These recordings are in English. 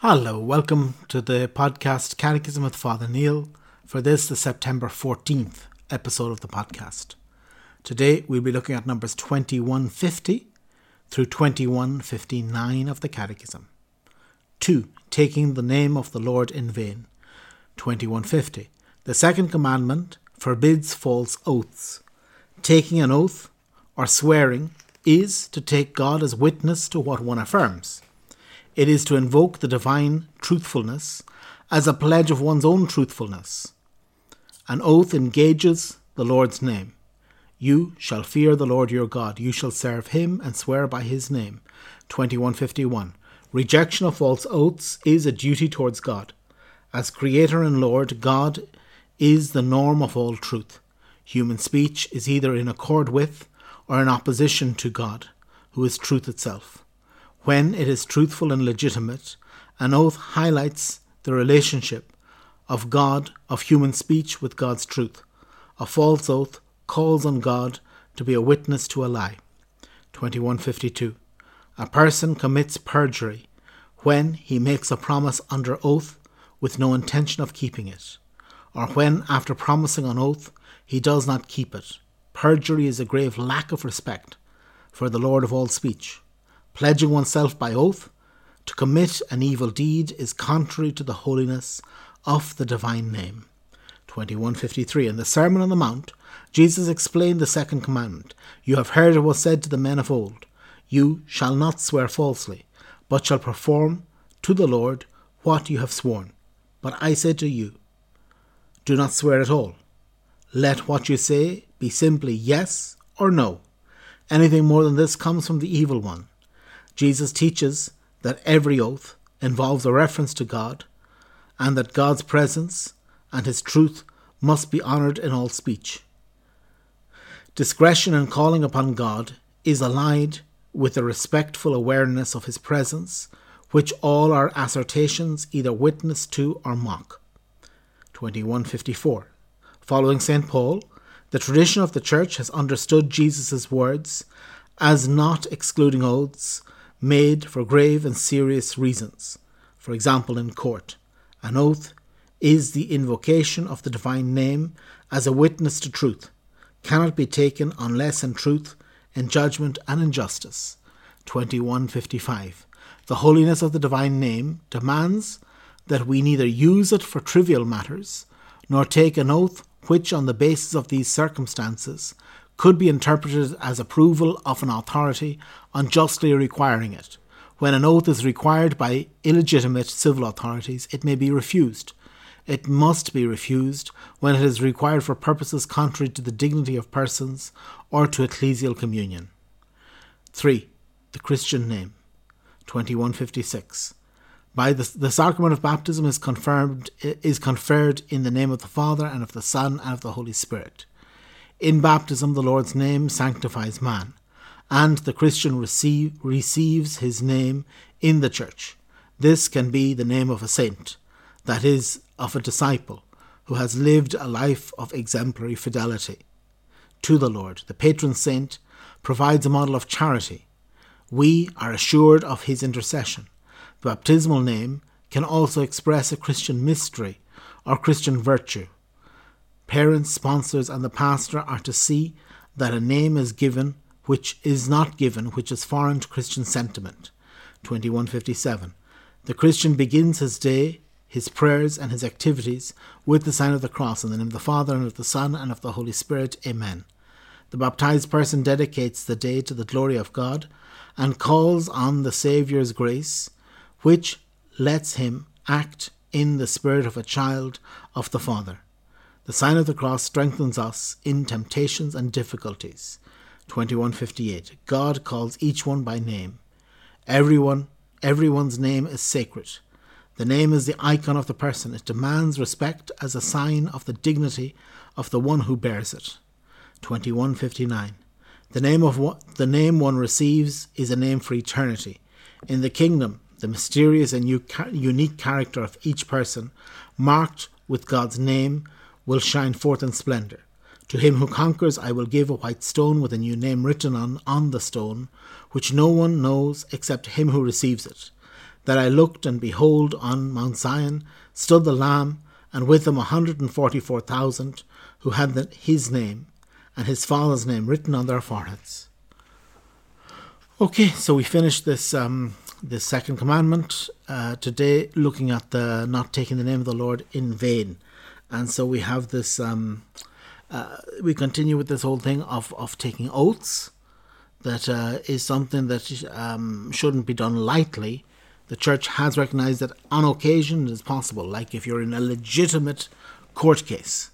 Hello, welcome to the podcast Catechism with Father Neil for this, the September 14th episode of the podcast. Today we'll be looking at numbers 2150 through 2159 of the Catechism. 2. Taking the name of the Lord in vain. 2150. The second commandment forbids false oaths. Taking an oath or swearing is to take God as witness to what one affirms. It is to invoke the divine truthfulness as a pledge of one's own truthfulness. An oath engages the Lord's name. You shall fear the Lord your God. You shall serve him and swear by his name. 2151. Rejection of false oaths is a duty towards God. As Creator and Lord, God is the norm of all truth. Human speech is either in accord with or in opposition to God, who is truth itself. When it is truthful and legitimate, an oath highlights the relationship of God, of human speech with God's truth. A false oath calls on God to be a witness to a lie. 2152. A person commits perjury when he makes a promise under oath with no intention of keeping it, or when, after promising on oath, he does not keep it. Perjury is a grave lack of respect for the Lord of all speech. Pledging oneself by oath to commit an evil deed is contrary to the holiness of the divine name. 2153. In the Sermon on the Mount, Jesus explained the second commandment You have heard it was said to the men of old, You shall not swear falsely, but shall perform to the Lord what you have sworn. But I say to you, Do not swear at all. Let what you say be simply yes or no. Anything more than this comes from the evil one. Jesus teaches that every oath involves a reference to God and that God's presence and His truth must be honoured in all speech. Discretion in calling upon God is allied with a respectful awareness of His presence, which all our assertions either witness to or mock. 2154. Following St. Paul, the tradition of the Church has understood Jesus' words as not excluding oaths made for grave and serious reasons, for example, in court. An oath is the invocation of the divine name as a witness to truth, cannot be taken unless in truth, in judgment, and in justice. 2155. The holiness of the divine name demands that we neither use it for trivial matters, nor take an oath which, on the basis of these circumstances, could be interpreted as approval of an authority unjustly requiring it. When an oath is required by illegitimate civil authorities, it may be refused. It must be refused when it is required for purposes contrary to the dignity of persons or to ecclesial communion. 3. The Christian name. 2156. By the, the sacrament of baptism is confirmed is conferred in the name of the Father and of the Son and of the Holy Spirit. In baptism, the Lord's name sanctifies man, and the Christian receive, receives his name in the church. This can be the name of a saint, that is, of a disciple who has lived a life of exemplary fidelity to the Lord. The patron saint provides a model of charity. We are assured of his intercession. The baptismal name can also express a Christian mystery or Christian virtue. Parents, sponsors, and the pastor are to see that a name is given which is not given, which is foreign to Christian sentiment. 2157. The Christian begins his day, his prayers, and his activities with the sign of the cross in the name of the Father, and of the Son, and of the Holy Spirit. Amen. The baptized person dedicates the day to the glory of God and calls on the Saviour's grace, which lets him act in the spirit of a child of the Father. The sign of the cross strengthens us in temptations and difficulties. 2158. God calls each one by name. Everyone, everyone's name is sacred. The name is the icon of the person. It demands respect as a sign of the dignity of the one who bears it. 2159. The name of what the name one receives is a name for eternity. In the kingdom, the mysterious and unique character of each person, marked with God's name, will shine forth in splendour. To him who conquers, I will give a white stone with a new name written on, on the stone, which no one knows except him who receives it. that I looked, and behold, on Mount Zion stood the Lamb, and with him a hundred and forty four thousand, who had the, his name and his father's name written on their foreheads. Okay, so we finished this um, this second commandment uh, today, looking at the not taking the name of the Lord in vain, and so we have this. Um, uh, we continue with this whole thing of of taking oaths. That uh, is something that um, shouldn't be done lightly. The church has recognized that on occasion it is possible, like if you're in a legitimate court case,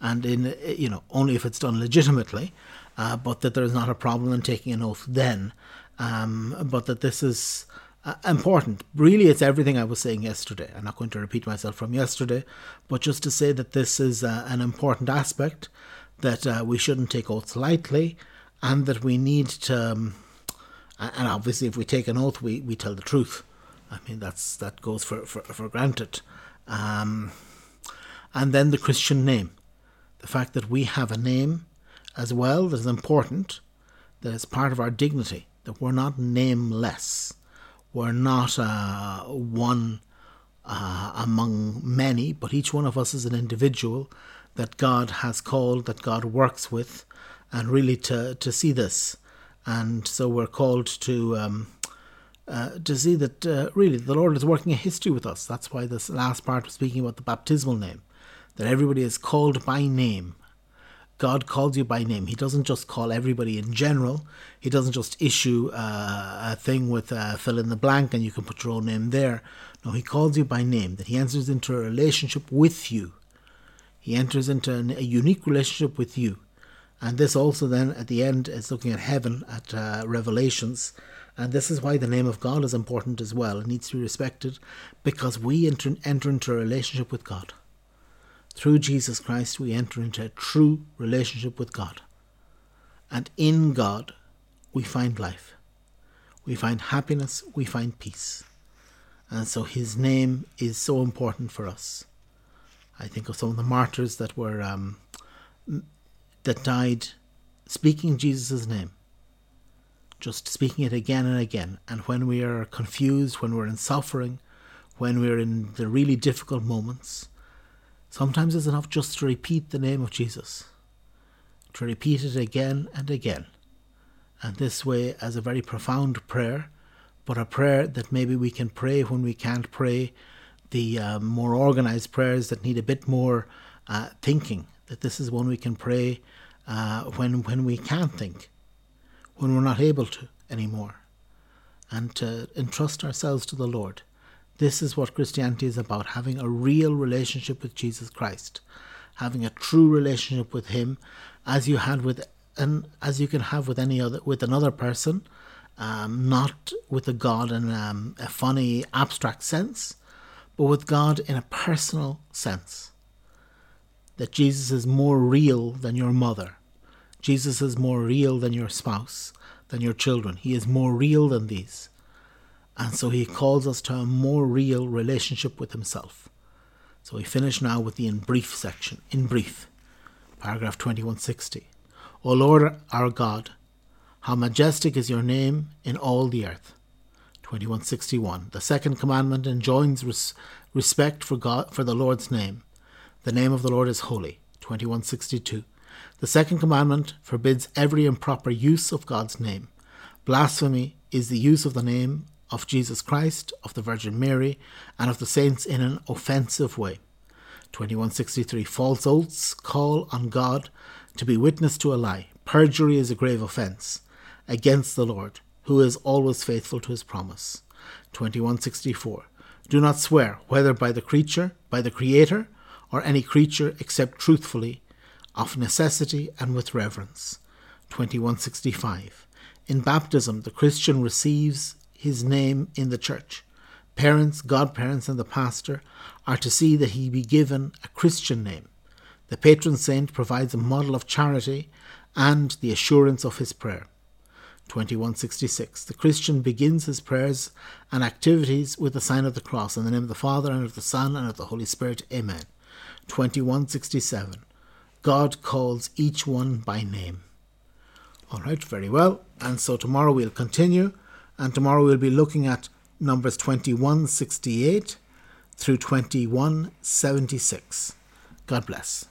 and in you know only if it's done legitimately, uh, but that there is not a problem in taking an oath then, um, but that this is uh, important. Really, it's everything I was saying yesterday. I'm not going to repeat myself from yesterday, but just to say that this is uh, an important aspect that uh, we shouldn't take oaths lightly, and that we need to. Um, and obviously, if we take an oath, we, we tell the truth. I mean, that's that goes for for, for granted. Um, and then the Christian name, the fact that we have a name as well that is important, that is part of our dignity, that we're not nameless we're not uh, one uh, among many, but each one of us is an individual that God has called, that God works with, and really to, to see this. And so we're called to um, uh, to see that uh, really the Lord is working a history with us. That's why this last part was speaking about the baptismal name, that everybody is called by name God calls you by name. He doesn't just call everybody in general. He doesn't just issue uh, a thing with uh, fill in the blank and you can put your own name there. No, He calls you by name, that He enters into a relationship with you. He enters into an, a unique relationship with you. And this also then at the end is looking at heaven, at uh, Revelations. And this is why the name of God is important as well. It needs to be respected because we enter, enter into a relationship with God. Through Jesus Christ, we enter into a true relationship with God. And in God, we find life. We find happiness. We find peace. And so his name is so important for us. I think of some of the martyrs that were um, that died speaking Jesus' name, just speaking it again and again. And when we are confused, when we're in suffering, when we're in the really difficult moments, Sometimes it's enough just to repeat the name of Jesus, to repeat it again and again, and this way as a very profound prayer, but a prayer that maybe we can pray when we can't pray the um, more organized prayers that need a bit more uh, thinking. That this is one we can pray uh, when when we can't think, when we're not able to anymore, and to entrust ourselves to the Lord. This is what Christianity is about having a real relationship with Jesus Christ, having a true relationship with Him as you had with and as you can have with any other with another person, um, not with a God in um, a funny abstract sense, but with God in a personal sense. That Jesus is more real than your mother. Jesus is more real than your spouse, than your children. He is more real than these. And so he calls us to a more real relationship with himself. So we finish now with the in brief section. In brief, paragraph 2160. O Lord our God, how majestic is your name in all the earth. 2161. The second commandment enjoins res- respect for God for the Lord's name. The name of the Lord is holy. 2162. The second commandment forbids every improper use of God's name. Blasphemy is the use of the name of Jesus Christ, of the Virgin Mary, and of the saints in an offensive way. 2163 False oaths call on God to be witness to a lie. Perjury is a grave offence against the Lord, who is always faithful to his promise. 2164 Do not swear, whether by the creature, by the Creator, or any creature except truthfully, of necessity and with reverence. 2165 In baptism, the Christian receives his name in the church. Parents, godparents, and the pastor are to see that he be given a Christian name. The patron saint provides a model of charity and the assurance of his prayer. 2166. The Christian begins his prayers and activities with the sign of the cross in the name of the Father and of the Son and of the Holy Spirit. Amen. 2167. God calls each one by name. All right, very well. And so tomorrow we'll continue and tomorrow we'll be looking at numbers 2168 through 2176. God bless.